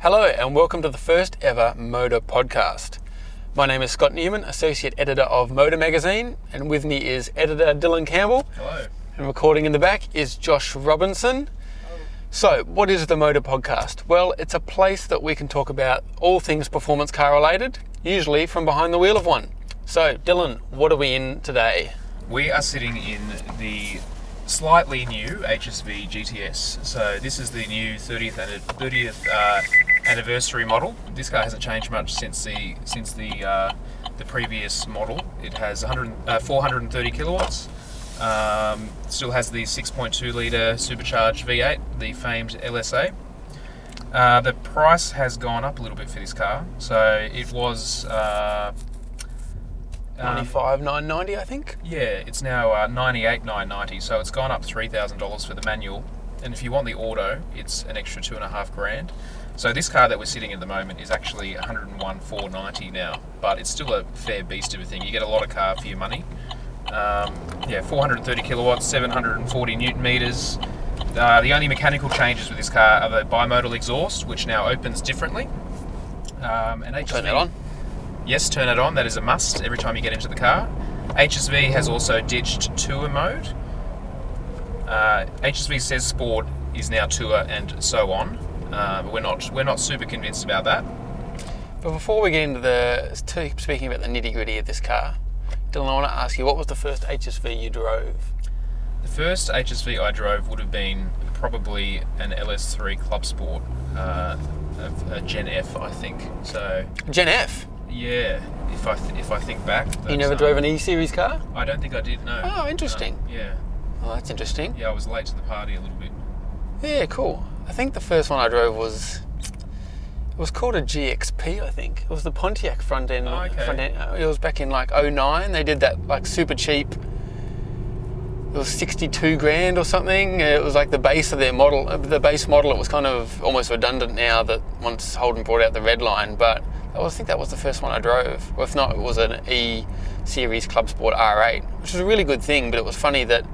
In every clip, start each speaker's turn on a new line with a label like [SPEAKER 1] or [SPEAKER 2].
[SPEAKER 1] Hello, and welcome to the first ever Motor podcast. My name is Scott Newman, Associate Editor of Motor Magazine, and with me is Editor Dylan Campbell,
[SPEAKER 2] Hello.
[SPEAKER 1] and recording in the back is Josh Robinson. Hello. So, what is the Motor Podcast? Well, it's a place that we can talk about all things performance car related, usually from behind the wheel of one. So, Dylan, what are we in today?
[SPEAKER 2] We are sitting in the slightly new HSV GTS. So this is the new 30th and 30th uh, anniversary model. This car hasn't changed much since the since the uh, the previous model. It has 100, uh, 430 kilowatts. Um, still has the 6.2 litre supercharged V8, the famed LSA. Uh, the price has gone up a little bit for this car. So it was uh, um,
[SPEAKER 1] 95,990, I think.
[SPEAKER 2] Yeah, it's now uh, ninety eight nine ninety, so it's gone up three thousand dollars for the manual. And if you want the auto, it's an extra two and a half grand. So this car that we're sitting at the moment is actually one hundred and one four ninety now, but it's still a fair beast of a thing. You get a lot of car for your money. Um, yeah, four hundred and thirty kilowatts, seven hundred and forty newton meters. Uh, the only mechanical changes with this car are the bimodal exhaust, which now opens differently. Um, and
[SPEAKER 1] Turn
[SPEAKER 2] HSV
[SPEAKER 1] it on.
[SPEAKER 2] Yes, turn it on. That is a must every time you get into the car. HSV has also ditched tour mode. Uh, HSV says sport is now tour and so on, uh, but we're not we're not super convinced about that.
[SPEAKER 1] But before we get into the speaking about the nitty gritty of this car, Dylan, I want to ask you, what was the first HSV you drove?
[SPEAKER 2] The first HSV I drove would have been probably an LS3 Club Sport, uh, a, a Gen F, I think. So
[SPEAKER 1] Gen F.
[SPEAKER 2] yeah, if I th- if I think back,
[SPEAKER 1] You never
[SPEAKER 2] um,
[SPEAKER 1] drove an E Series car?
[SPEAKER 2] I don't think I did. No.
[SPEAKER 1] Oh, interesting.
[SPEAKER 2] No, yeah,
[SPEAKER 1] Oh, that's interesting.
[SPEAKER 2] yeah, I was late to the party a little bit.
[SPEAKER 1] Yeah, cool. I think the first one I drove was it was called a GXP. I think it was the Pontiac front end.
[SPEAKER 2] Oh, okay.
[SPEAKER 1] front end. uh, It was back in like 09. They did that like super cheap. It was 62 grand or something. It was like the base of their model. uh, The base model. It was kind of almost redundant now that once Holden brought out the red line. But I I think that was the first one I drove. Or if not, it was an E Series Club Sport R8, which was a really good thing. But it was funny that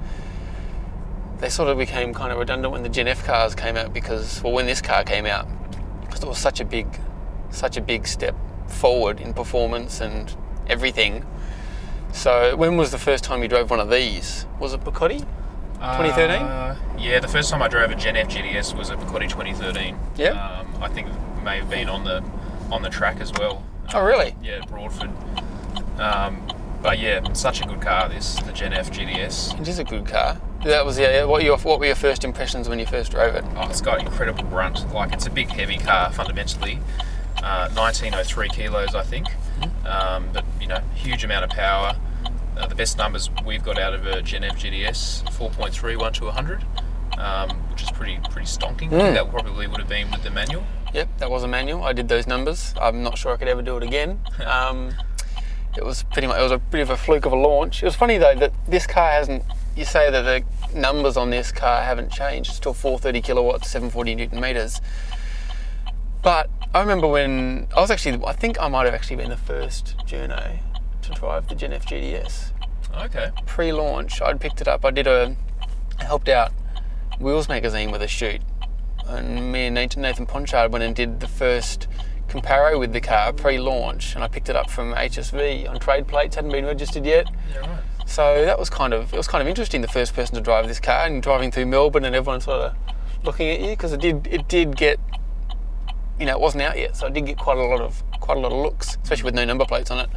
[SPEAKER 1] they sort of became kind of redundant when the Gen F cars came out because, well, when this car came out, because it was such a big, such a big step forward in performance and everything. So, when was the first time you drove one of these? Was it PCOTY? 2013?
[SPEAKER 2] Uh, yeah, the first time I drove a Gen F GTS was at PCOTY 2013.
[SPEAKER 1] Yeah.
[SPEAKER 2] Um, I think it may have been on the on the track as well.
[SPEAKER 1] Oh, really?
[SPEAKER 2] Yeah, Broadford. Um, but yeah, such a good car. This the Gen F GTS.
[SPEAKER 1] It is a good car. That was yeah. What your what were your first impressions when you first drove it?
[SPEAKER 2] Oh, it's got incredible grunt. Like it's a big, heavy car fundamentally. Uh, 1903 kilos, I think. Um, but you know, huge amount of power. Uh, the best numbers we've got out of a Gen F GTS, 4.31 to 100, um, which is pretty pretty stonking. Think that probably would have been with the manual.
[SPEAKER 1] Yep, that was a manual. I did those numbers. I'm not sure I could ever do it again. Um, it was pretty much. It was a bit of a fluke of a launch. It was funny though that this car hasn't. You say that the numbers on this car haven't changed. It's still 430 kilowatts, 740 newton meters. But I remember when I was actually. I think I might have actually been the first journo to drive the Gen F GTS
[SPEAKER 2] Okay.
[SPEAKER 1] pre-launch, I'd picked it up. I did a I helped out Wheels magazine with a shoot, and me and Nathan, Nathan Ponchard went and did the first comparo with the car pre-launch, and I picked it up from HSV on trade plates. hadn't been registered yet,
[SPEAKER 2] Yeah, right.
[SPEAKER 1] So that was kind of it was kind of interesting. The first person to drive this car and driving through Melbourne, and everyone sort of looking at you because it did it did get you know it wasn't out yet, so I did get quite a lot of quite a lot of looks, especially with no number plates on it.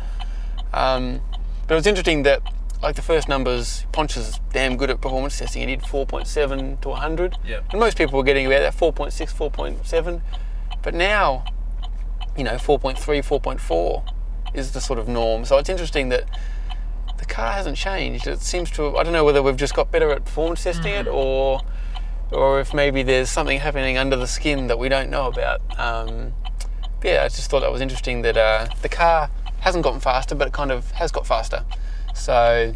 [SPEAKER 1] Um, but it was interesting that like the first numbers, Ponch is damn good at performance testing. He did 4.7 to 100,
[SPEAKER 2] Yep.
[SPEAKER 1] and most people were getting about that 4.6, 4.7. But now, you know, 4.3, 4.4 is the sort of norm. So it's interesting that the car hasn't changed. It seems to. Have, I don't know whether we've just got better at performance testing it, or or if maybe there's something happening under the skin that we don't know about. Um, yeah, I just thought that was interesting that uh, the car hasn't gotten faster, but it kind of has got faster. So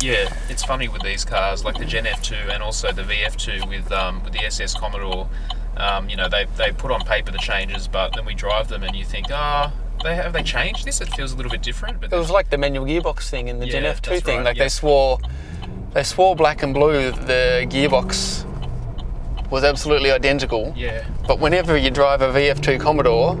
[SPEAKER 2] Yeah, it's funny with these cars, like the Gen F2 and also the VF2 with um, with the SS Commodore. Um, you know, they, they put on paper the changes, but then we drive them and you think, ah, they have they changed this? It feels a little bit different. But
[SPEAKER 1] it was like the manual gearbox thing in the Gen F2 thing.
[SPEAKER 2] right,
[SPEAKER 1] Like
[SPEAKER 2] yeah.
[SPEAKER 1] they swore, they swore black and blue the gearbox was absolutely identical.
[SPEAKER 2] Yeah.
[SPEAKER 1] But whenever you drive a VF2 Commodore,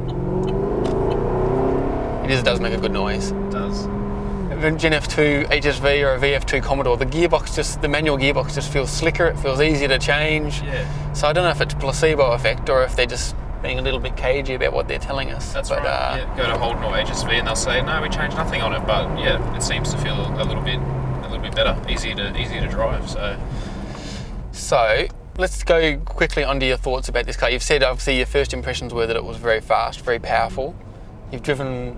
[SPEAKER 1] it just does make a good noise.
[SPEAKER 2] It does.
[SPEAKER 1] A Gen F2 HSV or a VF2 Commodore, the gearbox just, the manual gearbox just feels slicker, it feels easier to change.
[SPEAKER 2] Yeah.
[SPEAKER 1] So I don't know if it's placebo effect or if they're just being a little bit cagey about what they're telling us.
[SPEAKER 2] That's
[SPEAKER 1] but,
[SPEAKER 2] right.
[SPEAKER 1] Uh,
[SPEAKER 2] yeah. Go to Holden or HSV and they'll say, no, we changed nothing on it, but yeah, it seems to feel a little bit, a little bit better, easier to easier to drive. So
[SPEAKER 1] So let's go quickly onto your thoughts about this car. You've said obviously your first impressions were that it was very fast, very powerful. You've driven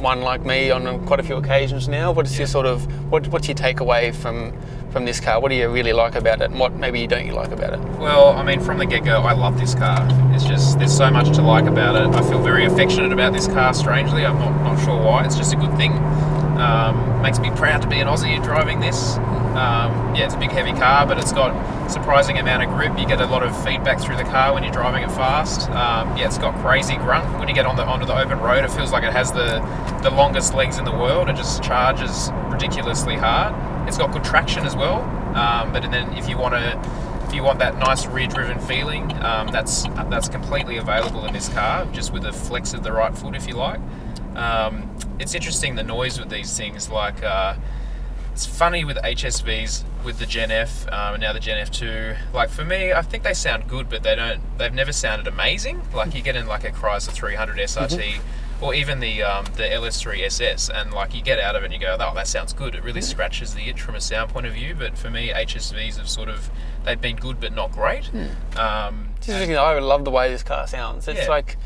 [SPEAKER 1] one like me on quite a few occasions now. What's your sort of what, what's your takeaway from from this car? What do you really like about it, and what maybe you don't you like about it?
[SPEAKER 2] Well, I mean, from the get go, I love this car. It's just, there's so much to like about it. I feel very affectionate about this car, strangely. I'm not, not sure why. It's just a good thing. Um, makes me proud to be an Aussie driving this. Um, yeah, it's a big, heavy car, but it's got surprising amount of grip. You get a lot of feedback through the car when you're driving it fast. Um, yeah, it's got crazy grunt. When you get on the onto the open road, it feels like it has the the longest legs in the world. It just charges ridiculously hard. It's got good traction as well. Um, but then if you want to if you want that nice rear-driven feeling, um, that's that's completely available in this car, just with a flex of the right foot, if you like. Um, it's interesting the noise with these things. Like uh, it's funny with HSVs with the Gen F um, and now the Gen F2. Like for me, I think they sound good, but they don't. They've never sounded amazing. Like you get in like a Chrysler 300 SRT. Or even the um, the LS3 SS, and like you get out of it and you go, oh, that sounds good. It really scratches the itch from a sound point of view. But for me, HSVs have sort of they've been good but not great. Um,
[SPEAKER 1] It's interesting. I love the way this car sounds. It's
[SPEAKER 2] Yeah.
[SPEAKER 1] like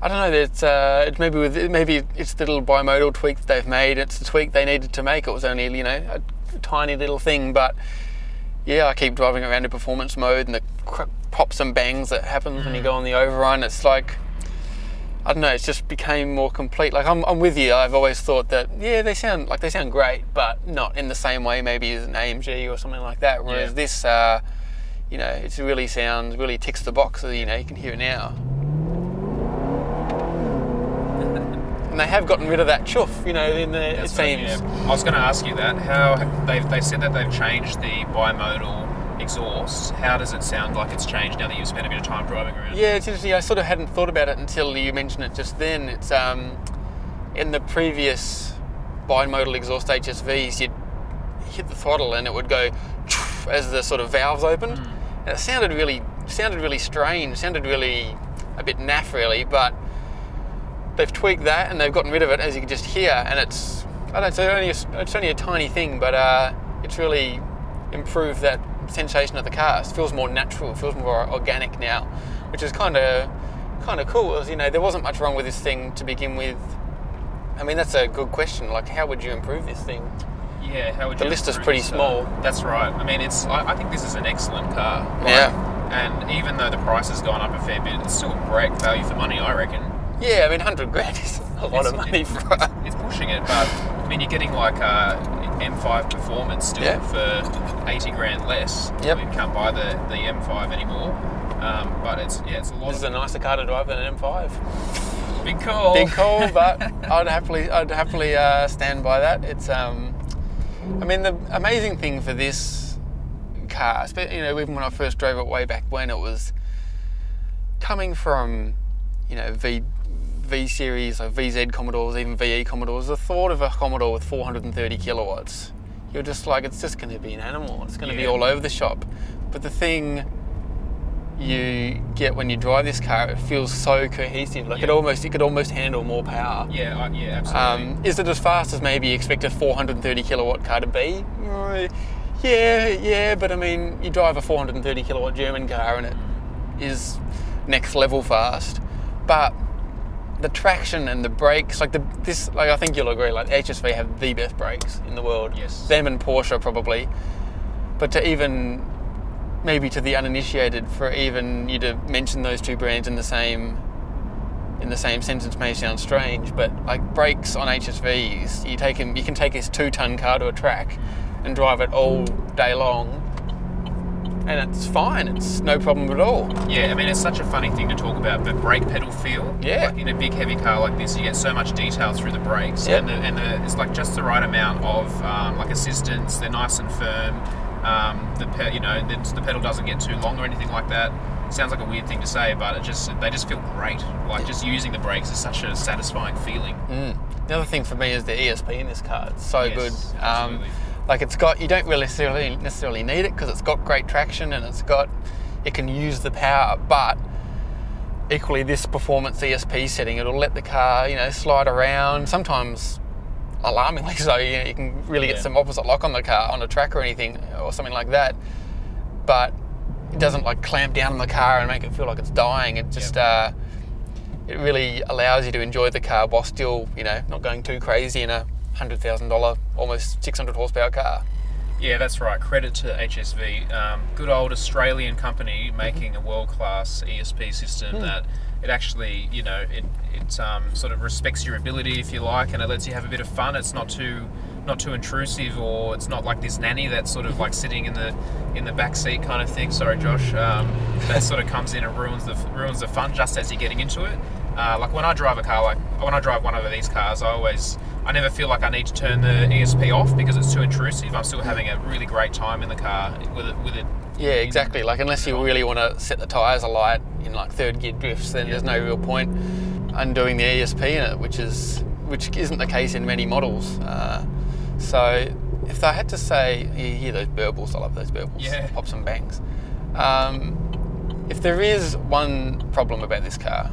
[SPEAKER 1] I don't know. It's uh, it's maybe with maybe it's the little bimodal tweak that they've made. It's the tweak they needed to make. It was only you know a tiny little thing, but yeah, I keep driving around in performance mode and the pops and bangs that happens when you go on the overrun. It's like I don't know. It's just became more complete. Like I'm, I'm with you. I've always thought that yeah, they sound like they sound great, but not in the same way maybe as an AMG or something like that. Whereas
[SPEAKER 2] Yeah.
[SPEAKER 1] this. Uh, you know, it really sounds, really ticks the box. You know, you can hear it now. And they have gotten rid of that chuff, you know, in the, it
[SPEAKER 2] That's right,
[SPEAKER 1] seems.
[SPEAKER 2] yeah. I was going to ask you that. How they've they said that they've changed the bimodal exhaust. How does it sound like it's changed now that you've spent a bit of time driving around?
[SPEAKER 1] Yeah, it's interesting. I sort of hadn't thought about it until you mentioned it just then. It's um, in the previous bimodal exhaust HSVs, you'd hit the throttle and it would go as the sort of valves opened, and it sounded really sounded really strange. Sounded really a bit naff, really. But they've tweaked that and they've gotten rid of it, as you can just hear, and it's I don't know, it's only a, it's only a tiny thing, but uh, it's really improved that sensation of the car. It feels more natural, it feels more organic now, which is kind of kind of cool. As you know, there wasn't much wrong with this thing to begin with. I mean, that's a good question. Like, how would you improve this thing?
[SPEAKER 2] Yeah, how would
[SPEAKER 1] The
[SPEAKER 2] you The
[SPEAKER 1] list is pretty
[SPEAKER 2] this, uh,
[SPEAKER 1] small.
[SPEAKER 2] That's right. I mean, it's. I, I think this is an excellent car. Like,
[SPEAKER 1] Yeah.
[SPEAKER 2] And even though the price has gone up a fair bit, it's still a great value for money, I reckon.
[SPEAKER 1] Yeah, I mean, hundred grand is a lot of money
[SPEAKER 2] it-
[SPEAKER 1] for.
[SPEAKER 2] It's, it's pushing it, but I mean, you're getting like a M5 performance still
[SPEAKER 1] Yeah.
[SPEAKER 2] for 80 grand less.
[SPEAKER 1] Yep.
[SPEAKER 2] You can't buy the, the M5 anymore. Um, but it's yeah, it's a lot
[SPEAKER 1] This is a nicer car to drive than an M5.
[SPEAKER 2] big call.
[SPEAKER 1] Big call, but I'd happily, I'd happily uh, stand by that. It's, um, I mean, the amazing thing for this car, you know, even when I first drove it way back when, it was coming from, you know, V V series or VZ Commodores, even VE Commodores. The thought of a Commodore with 430 kilowatts, you're just like, it's just going to be an animal. It's going to be all over the shop. But the thing you get when you drive this car, it feels so cohesive. Like it almost, it could almost handle more power.
[SPEAKER 2] Yeah, I, yeah, absolutely.
[SPEAKER 1] Um, is it as fast as maybe you expect a 430 kilowatt car to be? Uh, Yeah, yeah, but I mean, you drive a 430 kilowatt German car and it is next level fast. But the traction and the brakes, like the this, like I think you'll agree, like HSV have the best brakes in the world.
[SPEAKER 2] Yes.
[SPEAKER 1] Them and Porsche probably. But to even maybe to the uninitiated, for even you to mention those two brands in the same in the same sentence may sound strange, but like brakes on HSVs, you take 'em- you can take this two-ton car to a track and drive it all mm. day long, and it's fine. It's no problem at all.
[SPEAKER 2] Yeah, I mean it's such a funny thing to talk about, but brake pedal feel.
[SPEAKER 1] Yeah.
[SPEAKER 2] Like in a big heavy car like this, you get so much detail through the brakes,
[SPEAKER 1] Yep.
[SPEAKER 2] and the, and the, it's like just the right amount of um, like assistance. They're nice and firm. Um, the pe- you know the, the pedal doesn't get too long or anything like that. sounds like a weird thing to say, but it just they just feel great. Like just using the brakes is such a satisfying feeling.
[SPEAKER 1] Mm. The other thing for me is the ESP in this car. It's so
[SPEAKER 2] Yes,
[SPEAKER 1] good. Um. Like it's got you don't really necessarily necessarily need it because it's got great traction and it's got it can use the power, but equally this performance ESP setting it'll let the car you know slide around sometimes alarmingly so you, know, you can really get
[SPEAKER 2] Yeah.
[SPEAKER 1] some opposite lock on the car on a track or anything or something like that but it doesn't like clamp down on the car and make it feel like it's dying it just uh, it really allows you to enjoy the car while still you know not going too crazy in a hundred thousand dollar almost 600 horsepower car
[SPEAKER 2] Yeah, that's right. Credit to HSV. Um, good old Australian company making a world class ESP system that it actually, you know, it, it um, sort of respects your ability, if you like, and it lets you have a bit of fun. It's not too not too intrusive, or it's not like this nanny that's sort of like sitting in the in the back seat kind of thing. Sorry, Josh. Um, that sort of comes in and ruins the ruins the fun just as you're getting into it. Uh, like when I drive a car, like when I drive one of these cars, I always, I never feel like I need to turn the ESP off because it's too intrusive. I'm still having a really great time in the car with it. With it.
[SPEAKER 1] Yeah, exactly. Like unless you really want to set the tyres alight in like third gear drifts, then there's no real point undoing the ESP in it, which is which isn't the case in many models. Uh, so if I had to say, you hear those burbles, I love those burbles,
[SPEAKER 2] Yeah.
[SPEAKER 1] pops and bangs. Um, if there is one problem about this car,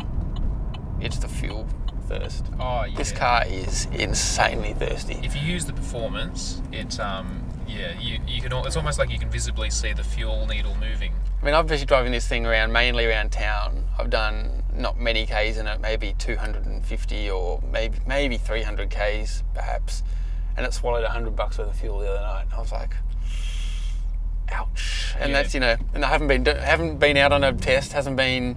[SPEAKER 1] it's the fuel thirst.
[SPEAKER 2] Oh yeah.
[SPEAKER 1] This car is insanely thirsty.
[SPEAKER 2] If you use the performance, it um yeah you you can al- it's almost like you can visibly see the fuel needle moving.
[SPEAKER 1] I mean, I've been driving this thing around mainly around town. I've done not many k's in it, maybe 250 or maybe maybe 300 k's perhaps, and it swallowed 100 bucks worth of fuel the other night. And I was like, ouch. And
[SPEAKER 2] Yeah.
[SPEAKER 1] that's you know, and I haven't been haven't been out on a test, hasn't been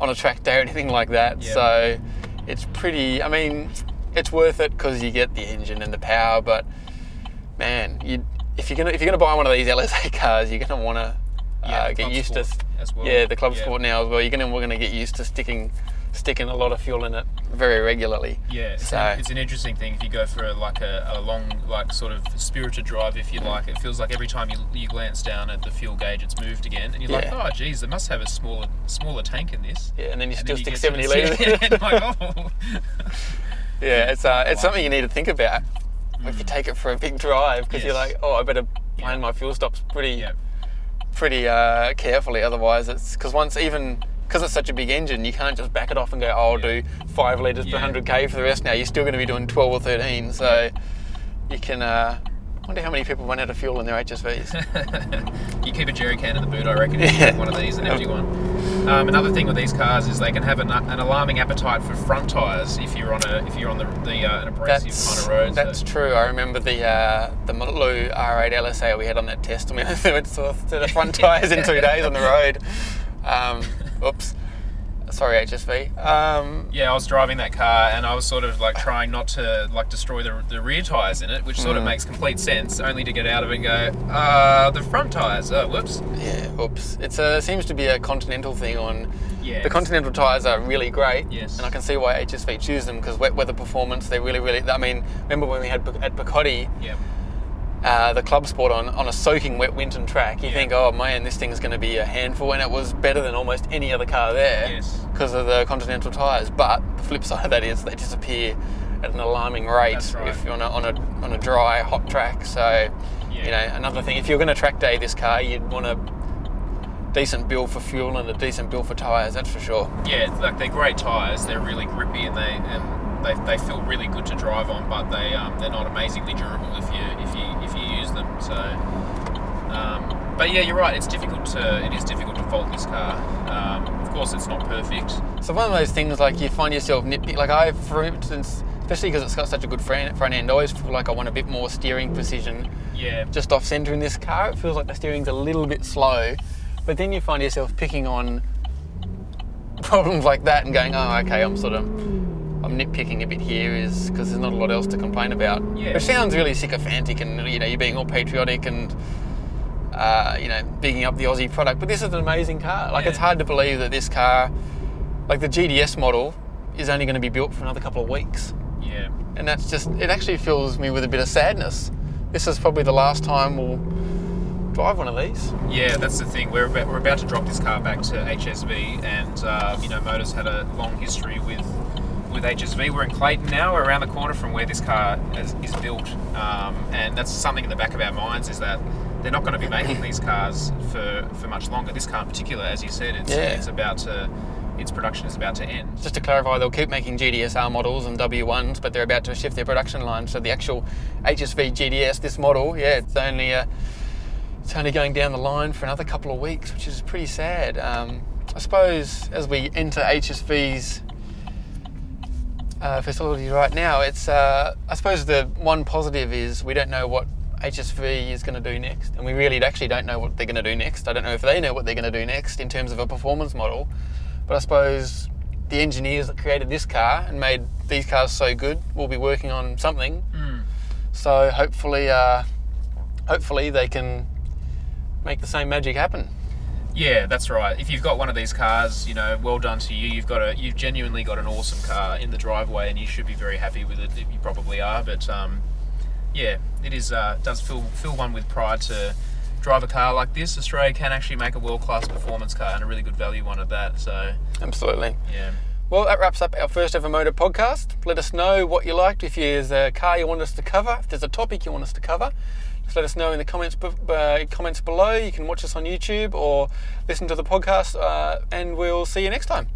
[SPEAKER 1] on a track day or anything like that.
[SPEAKER 2] Yeah.
[SPEAKER 1] So it's pretty. I mean, it's worth it because you get the engine and the power, but man, you if you're gonna if you're gonna buy one of these LSA cars, you're gonna want to uh, get used to
[SPEAKER 2] well.
[SPEAKER 1] yeah the club
[SPEAKER 2] Yeah.
[SPEAKER 1] sport now as well. You're gonna we're gonna get used to sticking sticking a lot of fuel in it very regularly.
[SPEAKER 2] Yeah, it's,
[SPEAKER 1] So-
[SPEAKER 2] an, it's an interesting thing if you go for a, like a, a long, like sort of spirited drive, if you like. It feels like every time you, you glance down at the fuel gauge, it's moved again, and you're like, oh, geez, they must have a smaller smaller tank in this.
[SPEAKER 1] Yeah, and then you
[SPEAKER 2] And
[SPEAKER 1] still
[SPEAKER 2] then you
[SPEAKER 1] stick
[SPEAKER 2] get
[SPEAKER 1] 70 litres.
[SPEAKER 2] Yeah, like, oh.
[SPEAKER 1] Yeah, it's uh, it's
[SPEAKER 2] Wow.
[SPEAKER 1] something you need to think about if you take it for a big drive because you're like, oh, I better
[SPEAKER 2] Yeah.
[SPEAKER 1] plan my fuel stops pretty
[SPEAKER 2] yeah,
[SPEAKER 1] pretty uh, carefully. Otherwise, it's because once even because it's such a big engine, you can't just back it off and go, oh, I'll do five liters per hundred k for the rest. Now you're still going to be doing 12 or 13, so you can. Uh, wonder how many people run out of fuel in their HSVs.
[SPEAKER 2] you keep a jerry can in the boot, I reckon, if you
[SPEAKER 1] Yeah.
[SPEAKER 2] have one of these, an empty one. Um, another thing with these cars is they can have an, an alarming appetite for front tyres if you're on a if you're on the, the uh, an abrasive
[SPEAKER 1] That's
[SPEAKER 2] kind of road. so-
[SPEAKER 1] that's true. I remember the uh, the Maloo R8 LSA we had on that test, and we went to the front tyres in two days on the road. Um, oops, sorry HSV. Um,
[SPEAKER 2] Yeah, I was driving that car and I was sort of like trying not to like destroy the, the rear tires in it, which sort of
[SPEAKER 1] Mm.
[SPEAKER 2] makes complete sense. Only to get out of it and go, uh, the front tires. Oh, whoops.
[SPEAKER 1] yeah, oops. It's a seems to be a continental thing on.
[SPEAKER 2] Yeah.
[SPEAKER 1] The Continental tyres are really great,
[SPEAKER 2] Yes.
[SPEAKER 1] and I can see why HSV choose them because wet weather performance. They're really, really. I mean, remember when we had at PCOTY
[SPEAKER 2] Yeah.
[SPEAKER 1] Uh, the club sport on, on a soaking wet Winton track, you
[SPEAKER 2] Yeah.
[SPEAKER 1] think, oh man, this thing's going to be a handful, and it was better than almost any other car there
[SPEAKER 2] Yes.
[SPEAKER 1] because of the Continental tyres. But the flip side of that is they disappear at an alarming rate
[SPEAKER 2] right.
[SPEAKER 1] if you're on a, on a on a dry, hot track. So, you know, another thing, if you're going to track day this car, you'd want a decent bill for fuel and a decent bill for tyres. That's for sure.
[SPEAKER 2] Yeah, like they're great tires. They're really grippy and they and they, they feel really good to drive on, but they um, they're not amazingly durable if you So, um, but yeah, you're right. It's difficult to it is difficult to fault this car. Um, of course, it's not perfect.
[SPEAKER 1] So one of those things like you find yourself nitpick. Like I, for instance, especially because it's got such a good front front end, I always feel like I want a bit more steering precision
[SPEAKER 2] Yeah,
[SPEAKER 1] just off centre in this car. It feels like the steering's a little bit slow, but then you find yourself picking on problems like that and going, oh, okay, I'm sort of I'm nitpicking a bit here, is because there's not a lot else to complain about.
[SPEAKER 2] Yeah.
[SPEAKER 1] Which sounds really sycophantic, and you know, you're being all patriotic and. Uh, you know, bigging up the Aussie product, but this is an amazing car. Like, it's hard to believe that this car, like the GTS model, is only going to be built for another couple of weeks
[SPEAKER 2] yeah,
[SPEAKER 1] and that's just it actually fills me with a bit of sadness this is probably the last time we'll drive one of these.
[SPEAKER 2] Yeah, that's the thing. We're about, we're about to drop this car back to HSV, and uh, you know, Motors had a long history with with HSV. We're in Clayton now. We're around the corner from where this car is, is built, um, and that's something in the back of our minds is that they're not going to be making these cars for, for much longer. This car in particular, as you said, it's,
[SPEAKER 1] Yeah.
[SPEAKER 2] it's about to its production is about to end.
[SPEAKER 1] Just to clarify, they'll keep making GTSR models and W1s, but they're about to shift their production line. So the actual HSV GTS, this model, yeah, it's only uh, it's only going down the line for another couple of weeks, which is pretty sad. Um, I suppose as we enter HSV's uh, facility right now, it's uh, I suppose the one positive is we don't know what HSV is going to do next, and we really actually don't know what they're going to do next. I don't know if they know what they're going to do next in terms of a performance model, but I suppose the engineers that created this car and made these cars so good will be working on something. So hopefully, uh, hopefully they can make the same magic happen.
[SPEAKER 2] Yeah, that's right. If you've got one of these cars, you know, well done to you. You've got a, you've genuinely got an awesome car in the driveway, and you should be very happy with it. You probably are, but um, yeah, it is uh, does fill fill one with pride to drive a car like this. Australia can actually make a world class performance car and a really good value one at that. So
[SPEAKER 1] Absolutely.
[SPEAKER 2] yeah,
[SPEAKER 1] Well, that wraps up our first ever motor podcast. Let us know what you liked. If there's a car you want us to cover, if there's a topic you want us to cover, just let us know in the comments uh, comments below. You can watch us on YouTube or listen to the podcast, uh, and we'll see you next time.